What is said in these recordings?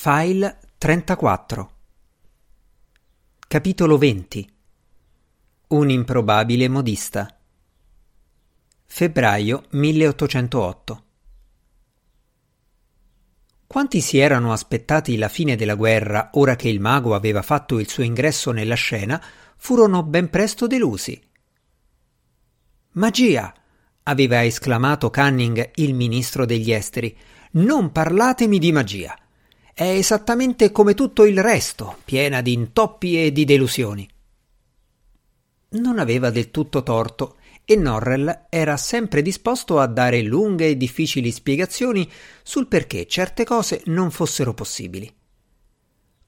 File 34 Capitolo 20 Un improbabile modista Febbraio 1808 Quanti si erano aspettati la fine della guerra ora che il mago aveva fatto il suo ingresso nella scena furono ben presto delusi. Magia! aveva esclamato Canning, il ministro degli esteri. Non parlatemi di magia. È esattamente come tutto il resto, piena di intoppi e di delusioni. Non aveva del tutto torto e Norrell era sempre disposto a dare lunghe e difficili spiegazioni sul perché certe cose non fossero possibili.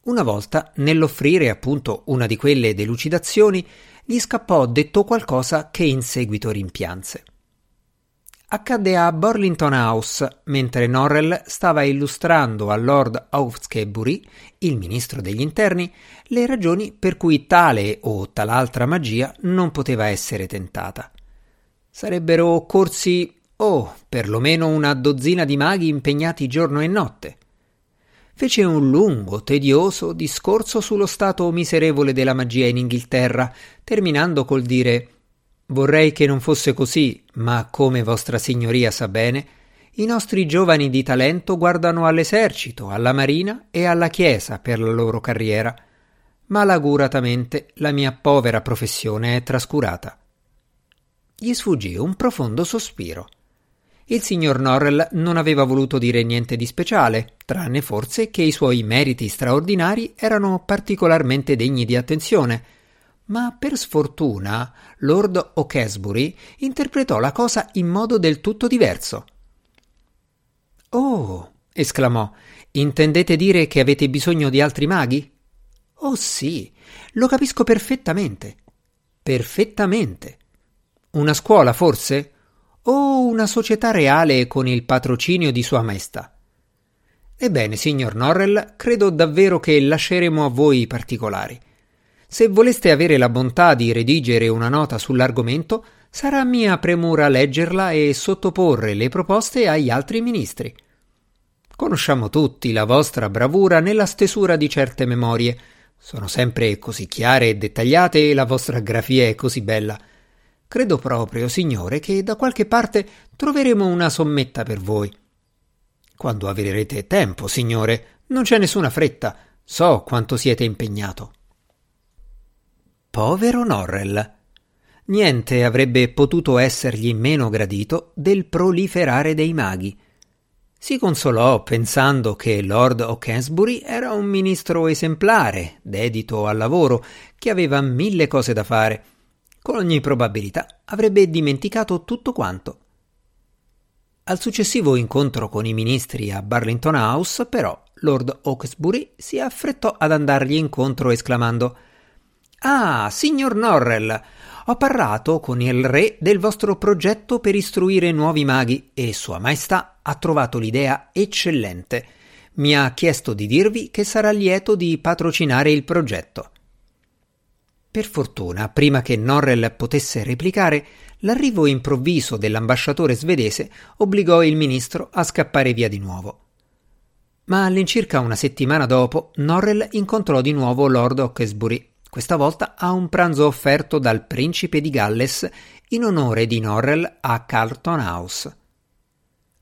Una volta, nell'offrire appunto una di quelle delucidazioni, gli scappò detto qualcosa che in seguito rimpianse accadde a Burlington House mentre Norrell stava illustrando a Lord Hawkesbury, il ministro degli interni, le ragioni per cui tale o tal'altra magia non poteva essere tentata. Sarebbero occorsi, oh, perlomeno una dozzina di maghi impegnati giorno e notte. Fece un lungo, tedioso discorso sullo stato miserevole della magia in Inghilterra, terminando col dire Vorrei che non fosse così, ma come vostra signoria sa bene, i nostri giovani di talento guardano all'esercito, alla marina e alla chiesa per la loro carriera. Malauguratamente la mia povera professione è trascurata. Gli sfuggì un profondo sospiro. Il signor Norrell non aveva voluto dire niente di speciale, tranne forse che i suoi meriti straordinari erano particolarmente degni di attenzione, ma per sfortuna Lord Hawkesbury interpretò la cosa in modo del tutto diverso. Oh, esclamò, intendete dire che avete bisogno di altri maghi? Oh sì, lo capisco perfettamente. Perfettamente. Una scuola, forse? O una società reale con il patrocinio di Sua Maestà? Ebbene, signor Norrell, credo davvero che lasceremo a voi i particolari. Se voleste avere la bontà di redigere una nota sull'argomento, sarà mia premura leggerla e sottoporre le proposte agli altri ministri. Conosciamo tutti la vostra bravura nella stesura di certe memorie. Sono sempre così chiare e dettagliate e la vostra grafia è così bella. Credo proprio, signore, che da qualche parte troveremo una sommetta per voi. Quando avrete tempo, signore, non c'è nessuna fretta. So quanto siete impegnato. Povero Norrell. Niente avrebbe potuto essergli meno gradito del proliferare dei maghi. Si consolò pensando che Lord Hawkesbury era un ministro esemplare, dedito al lavoro, che aveva mille cose da fare. Con ogni probabilità avrebbe dimenticato tutto quanto. Al successivo incontro con i ministri a Burlington House, però, Lord Hawkesbury si affrettò ad andargli incontro esclamando Ah, signor Norrell, ho parlato con il re del vostro progetto per istruire nuovi maghi e Sua Maestà ha trovato l'idea eccellente. Mi ha chiesto di dirvi che sarà lieto di patrocinare il progetto. Per fortuna, prima che Norrell potesse replicare, l'arrivo improvviso dell'ambasciatore svedese obbligò il ministro a scappare via di nuovo. Ma all'incirca una settimana dopo, Norrell incontrò di nuovo Lord Hawkesbury questa volta a un pranzo offerto dal principe di Galles in onore di Norrell a Carlton House.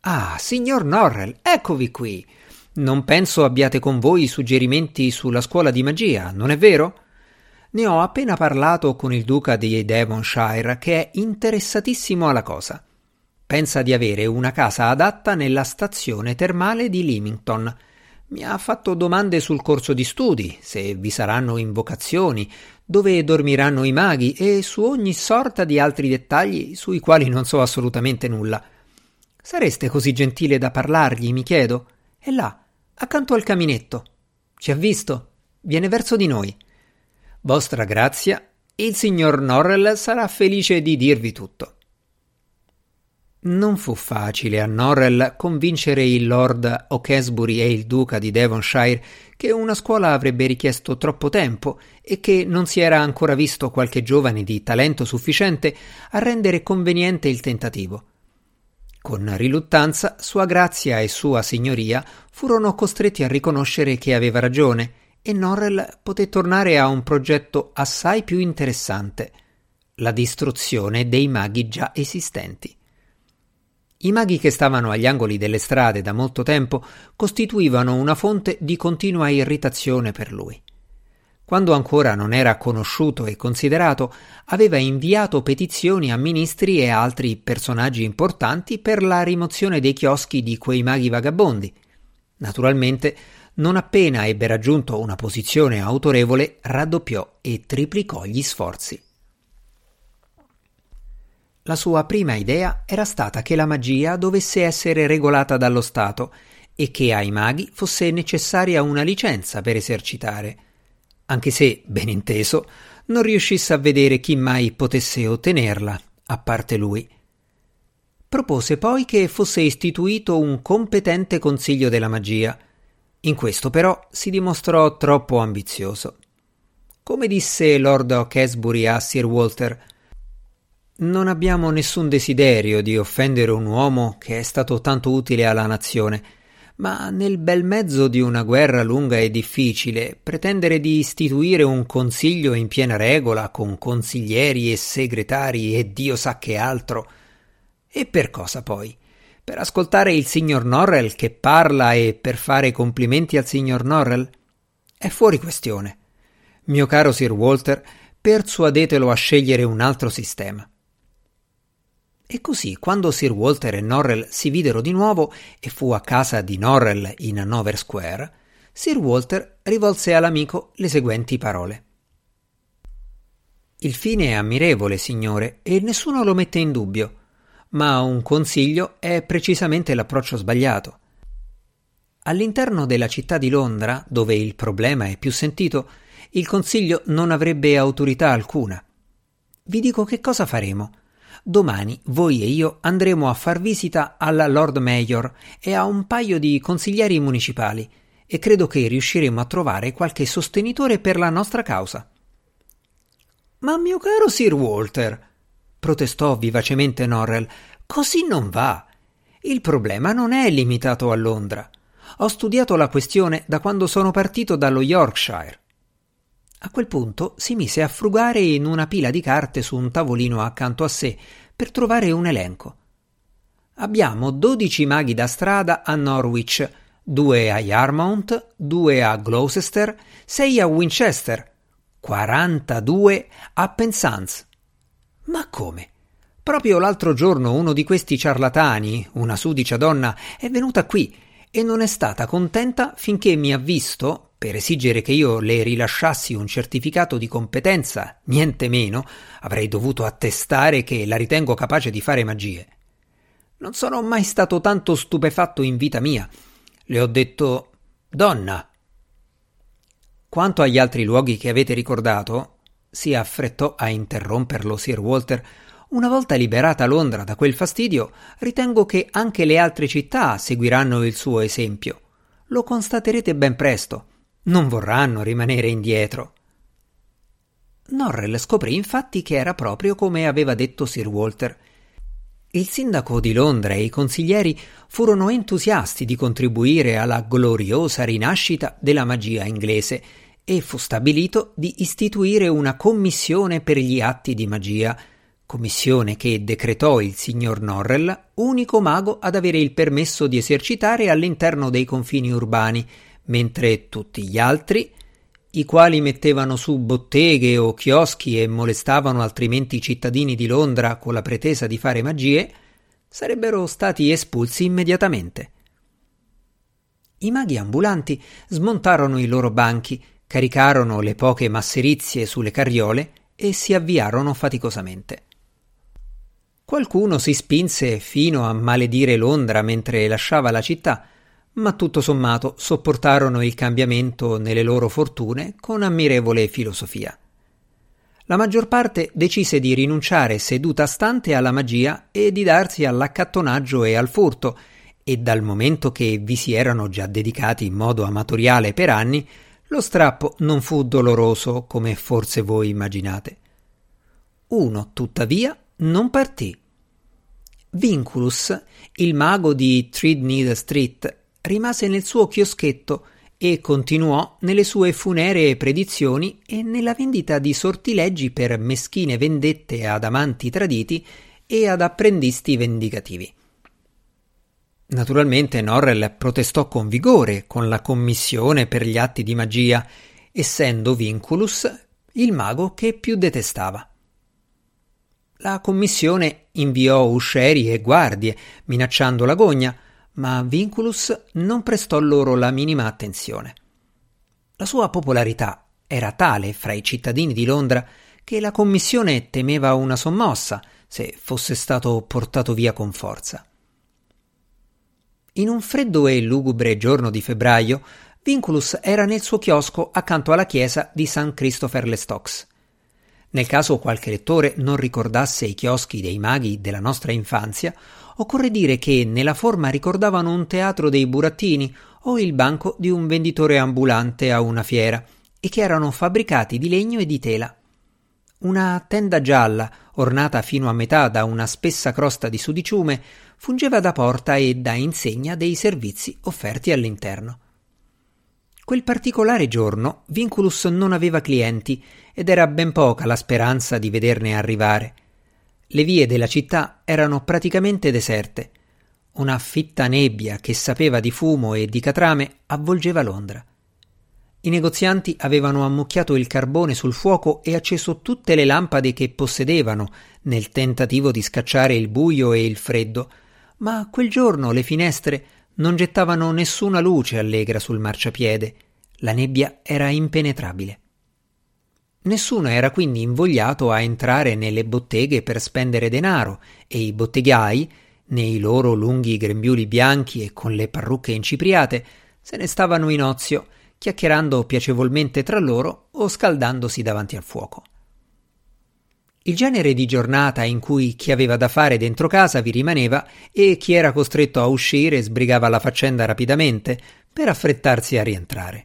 Ah, signor Norrell, eccovi qui. Non penso abbiate con voi suggerimenti sulla scuola di magia, non è vero? Ne ho appena parlato con il duca di Devonshire, che è interessatissimo alla cosa. Pensa di avere una casa adatta nella stazione termale di Leamington mi ha fatto domande sul corso di studi, se vi saranno invocazioni, dove dormiranno i maghi e su ogni sorta di altri dettagli sui quali non so assolutamente nulla. Sareste così gentile da parlargli, mi chiedo? È là, accanto al caminetto. Ci ha visto? Viene verso di noi. Vostra grazia, il signor Norrell sarà felice di dirvi tutto. Non fu facile a Norrell convincere il lord Hawkesbury e il duca di Devonshire che una scuola avrebbe richiesto troppo tempo e che non si era ancora visto qualche giovane di talento sufficiente a rendere conveniente il tentativo. Con riluttanza, Sua Grazia e Sua Signoria furono costretti a riconoscere che aveva ragione e Norrell poté tornare a un progetto assai più interessante, la distruzione dei maghi già esistenti. I maghi che stavano agli angoli delle strade da molto tempo costituivano una fonte di continua irritazione per lui. Quando ancora non era conosciuto e considerato, aveva inviato petizioni a ministri e altri personaggi importanti per la rimozione dei chioschi di quei maghi vagabondi. Naturalmente, non appena ebbe raggiunto una posizione autorevole, raddoppiò e triplicò gli sforzi. La sua prima idea era stata che la magia dovesse essere regolata dallo Stato e che ai maghi fosse necessaria una licenza per esercitare, anche se, ben inteso, non riuscisse a vedere chi mai potesse ottenerla, a parte lui. Propose poi che fosse istituito un competente consiglio della magia. In questo però si dimostrò troppo ambizioso. Come disse Lord Hawkesbury a Sir Walter, non abbiamo nessun desiderio di offendere un uomo che è stato tanto utile alla nazione, ma nel bel mezzo di una guerra lunga e difficile, pretendere di istituire un consiglio in piena regola, con consiglieri e segretari e Dio sa che altro. E per cosa poi? Per ascoltare il signor Norrell che parla e per fare complimenti al signor Norrell? È fuori questione. Mio caro Sir Walter, persuadetelo a scegliere un altro sistema. E così, quando Sir Walter e Norrell si videro di nuovo e fu a casa di Norrell in Hanover Square, Sir Walter rivolse all'amico le seguenti parole. Il fine è ammirevole, signore, e nessuno lo mette in dubbio, ma un consiglio è precisamente l'approccio sbagliato. All'interno della città di Londra, dove il problema è più sentito, il consiglio non avrebbe autorità alcuna. Vi dico che cosa faremo. Domani voi e io andremo a far visita alla Lord Mayor e a un paio di consiglieri municipali e credo che riusciremo a trovare qualche sostenitore per la nostra causa. Ma mio caro Sir Walter, protestò vivacemente Norrell, così non va. Il problema non è limitato a Londra. Ho studiato la questione da quando sono partito dallo Yorkshire. A quel punto si mise a frugare in una pila di carte su un tavolino accanto a sé per trovare un elenco. Abbiamo dodici maghi da strada a Norwich, due a Yarmouth, due a Gloucester, sei a Winchester, 42 a Penzance. Ma come? Proprio l'altro giorno uno di questi ciarlatani, una sudicia donna, è venuta qui e non è stata contenta finché mi ha visto, per esigere che io le rilasciassi un certificato di competenza, niente meno, avrei dovuto attestare che la ritengo capace di fare magie. Non sono mai stato tanto stupefatto in vita mia. Le ho detto Donna. Quanto agli altri luoghi che avete ricordato, si affrettò a interromperlo Sir Walter, una volta liberata Londra da quel fastidio, ritengo che anche le altre città seguiranno il suo esempio. Lo constaterete ben presto non vorranno rimanere indietro. Norrell scoprì infatti che era proprio come aveva detto Sir Walter. Il sindaco di Londra e i consiglieri furono entusiasti di contribuire alla gloriosa rinascita della magia inglese e fu stabilito di istituire una commissione per gli atti di magia, commissione che decretò il signor Norrell, unico mago ad avere il permesso di esercitare all'interno dei confini urbani, mentre tutti gli altri, i quali mettevano su botteghe o chioschi e molestavano altrimenti i cittadini di Londra con la pretesa di fare magie, sarebbero stati espulsi immediatamente. I maghi ambulanti smontarono i loro banchi, caricarono le poche masserizie sulle carriole e si avviarono faticosamente. Qualcuno si spinse fino a maledire Londra mentre lasciava la città, ma tutto sommato sopportarono il cambiamento nelle loro fortune con ammirevole filosofia. La maggior parte decise di rinunciare seduta stante alla magia e di darsi all'accattonaggio e al furto, e dal momento che vi si erano già dedicati in modo amatoriale per anni, lo strappo non fu doloroso come forse voi immaginate. Uno, tuttavia, non partì. Vinculus, il mago di Threadneedle Street, rimase nel suo chioschetto e continuò nelle sue funeree predizioni e nella vendita di sortileggi per meschine vendette ad amanti traditi e ad apprendisti vendicativi. Naturalmente Norrell protestò con vigore con la commissione per gli atti di magia, essendo Vinculus il mago che più detestava. La commissione inviò uscieri e guardie, minacciando l'agonia, ma Vinculus non prestò loro la minima attenzione. La sua popolarità era tale fra i cittadini di Londra che la commissione temeva una sommossa se fosse stato portato via con forza. In un freddo e lugubre giorno di febbraio, Vinculus era nel suo chiosco accanto alla chiesa di St. Christopher le Stocks. Nel caso qualche lettore non ricordasse i chioschi dei maghi della nostra infanzia, occorre dire che nella forma ricordavano un teatro dei burattini o il banco di un venditore ambulante a una fiera e che erano fabbricati di legno e di tela. Una tenda gialla, ornata fino a metà da una spessa crosta di sudiciume, fungeva da porta e da insegna dei servizi offerti all'interno. Quel particolare giorno Vinculus non aveva clienti ed era ben poca la speranza di vederne arrivare. Le vie della città erano praticamente deserte. Una fitta nebbia che sapeva di fumo e di catrame avvolgeva Londra. I negozianti avevano ammucchiato il carbone sul fuoco e acceso tutte le lampade che possedevano nel tentativo di scacciare il buio e il freddo, ma quel giorno le finestre non gettavano nessuna luce allegra sul marciapiede. La nebbia era impenetrabile. Nessuno era quindi invogliato a entrare nelle botteghe per spendere denaro e i bottegai, nei loro lunghi grembiuli bianchi e con le parrucche incipriate, se ne stavano in ozio, chiacchierando piacevolmente tra loro o scaldandosi davanti al fuoco. Il genere di giornata in cui chi aveva da fare dentro casa vi rimaneva e chi era costretto a uscire sbrigava la faccenda rapidamente per affrettarsi a rientrare.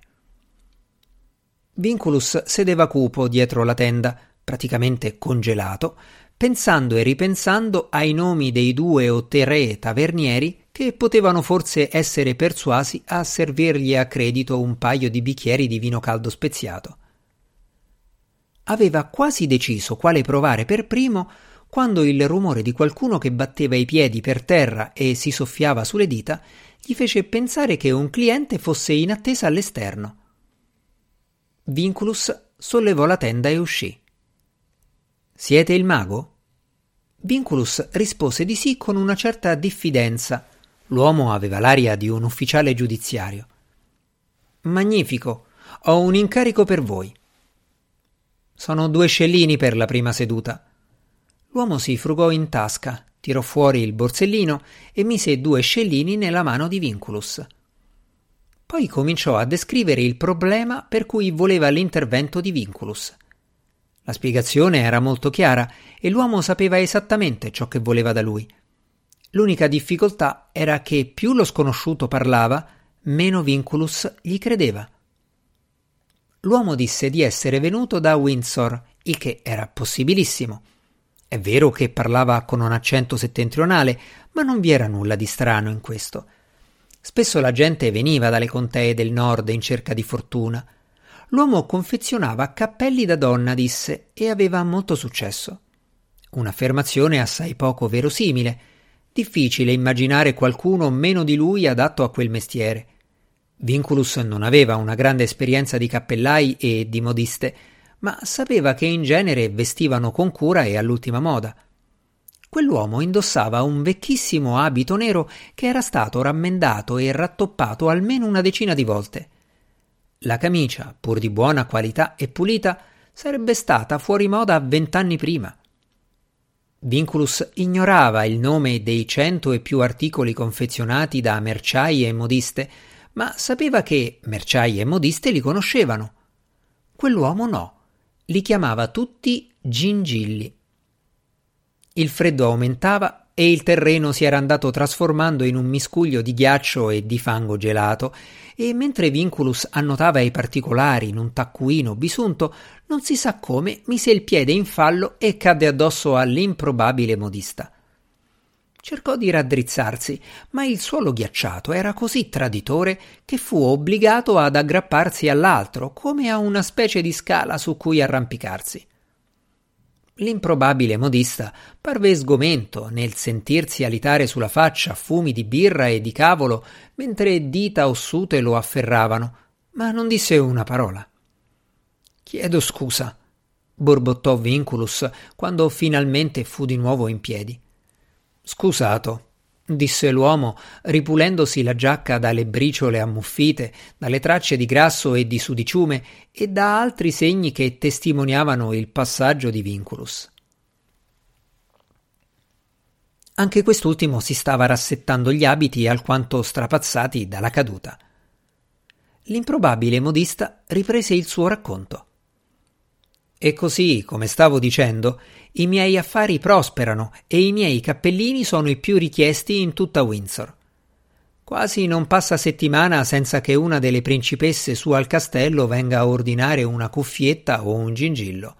Vinculus sedeva cupo dietro la tenda, praticamente congelato, pensando e ripensando ai nomi dei due o tre tavernieri che potevano forse essere persuasi a servirgli a credito un paio di bicchieri di vino caldo speziato aveva quasi deciso quale provare per primo quando il rumore di qualcuno che batteva i piedi per terra e si soffiava sulle dita gli fece pensare che un cliente fosse in attesa all'esterno. Vinculus sollevò la tenda e uscì. Siete il mago? Vinculus rispose di sì con una certa diffidenza. L'uomo aveva l'aria di un ufficiale giudiziario. Magnifico, ho un incarico per voi. Sono due scellini per la prima seduta. L'uomo si frugò in tasca, tirò fuori il borsellino e mise due scellini nella mano di Vinculus. Poi cominciò a descrivere il problema per cui voleva l'intervento di Vinculus. La spiegazione era molto chiara e l'uomo sapeva esattamente ciò che voleva da lui. L'unica difficoltà era che più lo sconosciuto parlava, meno Vinculus gli credeva l'uomo disse di essere venuto da Windsor, il che era possibilissimo. È vero che parlava con un accento settentrionale, ma non vi era nulla di strano in questo. Spesso la gente veniva dalle contee del nord in cerca di fortuna. L'uomo confezionava cappelli da donna, disse, e aveva molto successo. Un'affermazione assai poco verosimile. Difficile immaginare qualcuno meno di lui adatto a quel mestiere. Vinculus non aveva una grande esperienza di cappellai e di modiste, ma sapeva che in genere vestivano con cura e all'ultima moda. Quell'uomo indossava un vecchissimo abito nero che era stato rammendato e rattoppato almeno una decina di volte. La camicia, pur di buona qualità e pulita, sarebbe stata fuori moda vent'anni prima. Vinculus ignorava il nome dei cento e più articoli confezionati da merciai e modiste, ma sapeva che merciai e modiste li conoscevano. Quell'uomo no, li chiamava tutti gingilli. Il freddo aumentava e il terreno si era andato trasformando in un miscuglio di ghiaccio e di fango gelato, e mentre Vinculus annotava i particolari in un taccuino bisunto, non si sa come mise il piede in fallo e cadde addosso all'improbabile modista. Cercò di raddrizzarsi, ma il suolo ghiacciato era così traditore che fu obbligato ad aggrapparsi all'altro, come a una specie di scala su cui arrampicarsi. L'improbabile modista parve sgomento nel sentirsi alitare sulla faccia fumi di birra e di cavolo mentre dita ossute lo afferravano, ma non disse una parola. Chiedo scusa, borbottò Vinculus quando finalmente fu di nuovo in piedi. Scusato, disse l'uomo, ripulendosi la giacca dalle briciole ammuffite, dalle tracce di grasso e di sudiciume e da altri segni che testimoniavano il passaggio di Vinculus. Anche quest'ultimo si stava rassettando gli abiti alquanto strapazzati dalla caduta. L'improbabile modista riprese il suo racconto. E così, come stavo dicendo, i miei affari prosperano e i miei cappellini sono i più richiesti in tutta Windsor. Quasi non passa settimana senza che una delle principesse su al castello venga a ordinare una cuffietta o un gingillo.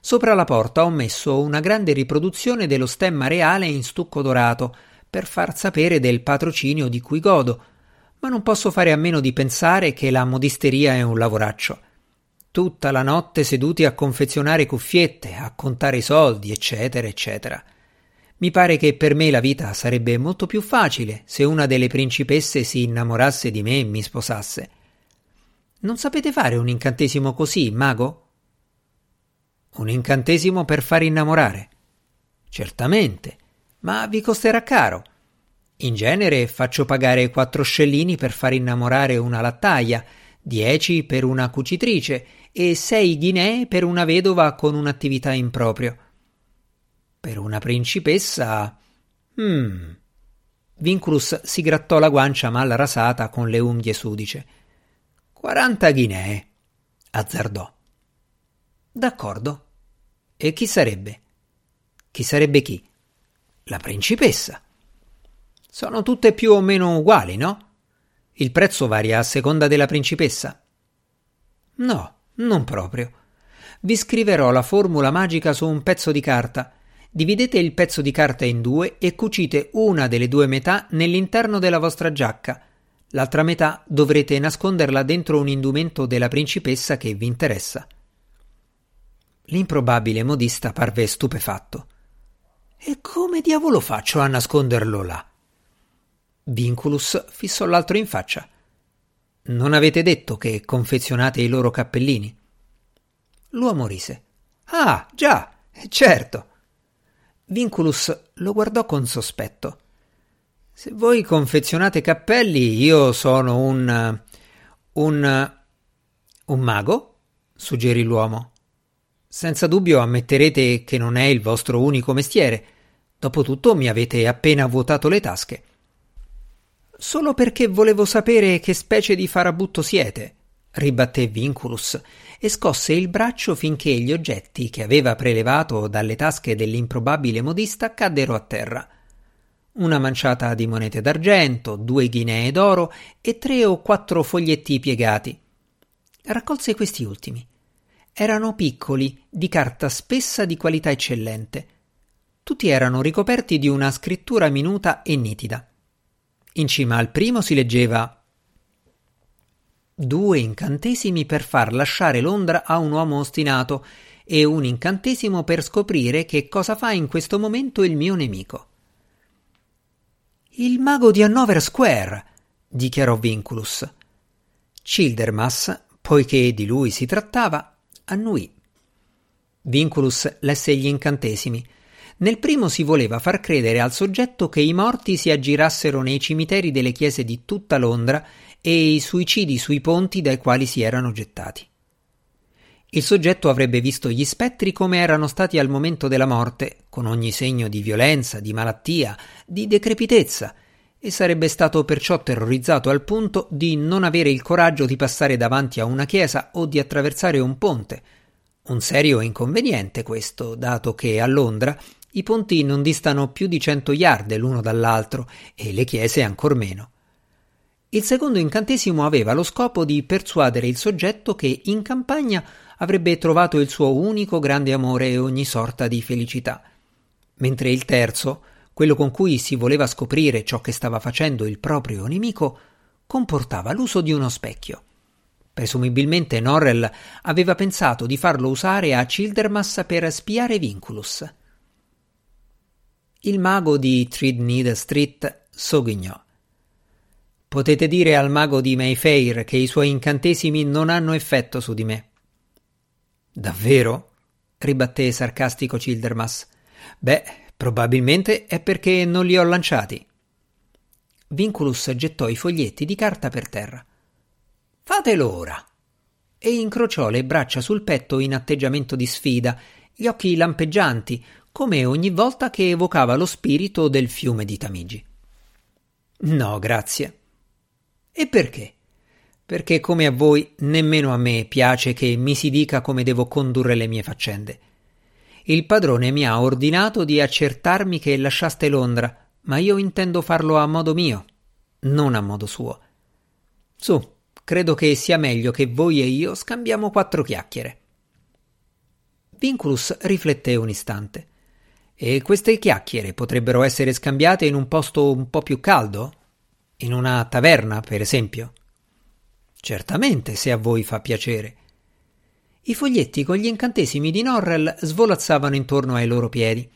Sopra la porta ho messo una grande riproduzione dello stemma reale in stucco dorato per far sapere del patrocinio di cui godo, ma non posso fare a meno di pensare che la modisteria è un lavoraccio tutta la notte seduti a confezionare cuffiette, a contare i soldi, eccetera, eccetera. Mi pare che per me la vita sarebbe molto più facile se una delle principesse si innamorasse di me e mi sposasse. Non sapete fare un incantesimo così, mago? Un incantesimo per far innamorare? Certamente, ma vi costerà caro. In genere faccio pagare quattro scellini per far innamorare una lattaia, dieci per una cucitrice e sei ghinee per una vedova con un'attività in proprio. Per una principessa. Hmm. Vinculus si grattò la guancia mal rasata con le unghie sudice. Quaranta ghinee, azzardò. D'accordo. E chi sarebbe? Chi sarebbe chi? La principessa. Sono tutte più o meno uguali, no? Il prezzo varia a seconda della principessa? No, non proprio. Vi scriverò la formula magica su un pezzo di carta. Dividete il pezzo di carta in due e cucite una delle due metà nell'interno della vostra giacca. L'altra metà dovrete nasconderla dentro un indumento della principessa che vi interessa. L'improbabile modista parve stupefatto. E come diavolo faccio a nasconderlo là? Vinculus fissò l'altro in faccia. Non avete detto che confezionate i loro cappellini? L'uomo rise. Ah, già, certo. Vinculus lo guardò con sospetto. Se voi confezionate cappelli, io sono un. un. un mago? suggerì l'uomo. Senza dubbio ammetterete che non è il vostro unico mestiere. Dopotutto mi avete appena vuotato le tasche. Solo perché volevo sapere che specie di farabutto siete, ribatté Vinculus e scosse il braccio finché gli oggetti che aveva prelevato dalle tasche dell'improbabile modista caddero a terra. Una manciata di monete d'argento, due ghinee d'oro e tre o quattro foglietti piegati. Raccolse questi ultimi. Erano piccoli, di carta spessa di qualità eccellente. Tutti erano ricoperti di una scrittura minuta e nitida. In cima al primo si leggeva due incantesimi per far lasciare Londra a un uomo ostinato e un incantesimo per scoprire che cosa fa in questo momento il mio nemico. Il mago di Hannover Square, dichiarò Vinculus. Childermas, poiché di lui si trattava, annuì. Vinculus lesse gli incantesimi. Nel primo si voleva far credere al soggetto che i morti si aggirassero nei cimiteri delle chiese di tutta Londra e i suicidi sui ponti dai quali si erano gettati. Il soggetto avrebbe visto gli spettri come erano stati al momento della morte, con ogni segno di violenza, di malattia, di decrepitezza, e sarebbe stato perciò terrorizzato al punto di non avere il coraggio di passare davanti a una chiesa o di attraversare un ponte. Un serio inconveniente questo, dato che a Londra i ponti non distano più di cento yard l'uno dall'altro e le chiese ancor meno. Il secondo incantesimo aveva lo scopo di persuadere il soggetto che in campagna avrebbe trovato il suo unico grande amore e ogni sorta di felicità, mentre il terzo, quello con cui si voleva scoprire ciò che stava facendo il proprio nemico, comportava l'uso di uno specchio. Presumibilmente Norrell aveva pensato di farlo usare a Childermas per spiare Vinculus. Il mago di Threadneedle Street sogghignò. Potete dire al mago di Mayfair che i suoi incantesimi non hanno effetto su di me. Davvero? ribatté sarcastico Childermas. Beh, probabilmente è perché non li ho lanciati. Vinculus gettò i foglietti di carta per terra. Fatelo ora! E incrociò le braccia sul petto in atteggiamento di sfida, gli occhi lampeggianti, come ogni volta che evocava lo spirito del fiume di Tamigi. No, grazie. E perché? perché come a voi nemmeno a me piace che mi si dica come devo condurre le mie faccende. Il padrone mi ha ordinato di accertarmi che lasciaste Londra, ma io intendo farlo a modo mio, non a modo suo. Su, credo che sia meglio che voi e io scambiamo quattro chiacchiere. Vinculus rifletté un istante. E queste chiacchiere potrebbero essere scambiate in un posto un po' più caldo? In una taverna, per esempio? Certamente, se a voi fa piacere. I foglietti con gli incantesimi di Norrell svolazzavano intorno ai loro piedi.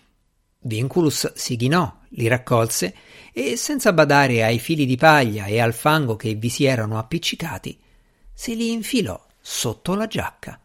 Vinculus si chinò, li raccolse e, senza badare ai fili di paglia e al fango che vi si erano appiccicati, se li infilò sotto la giacca.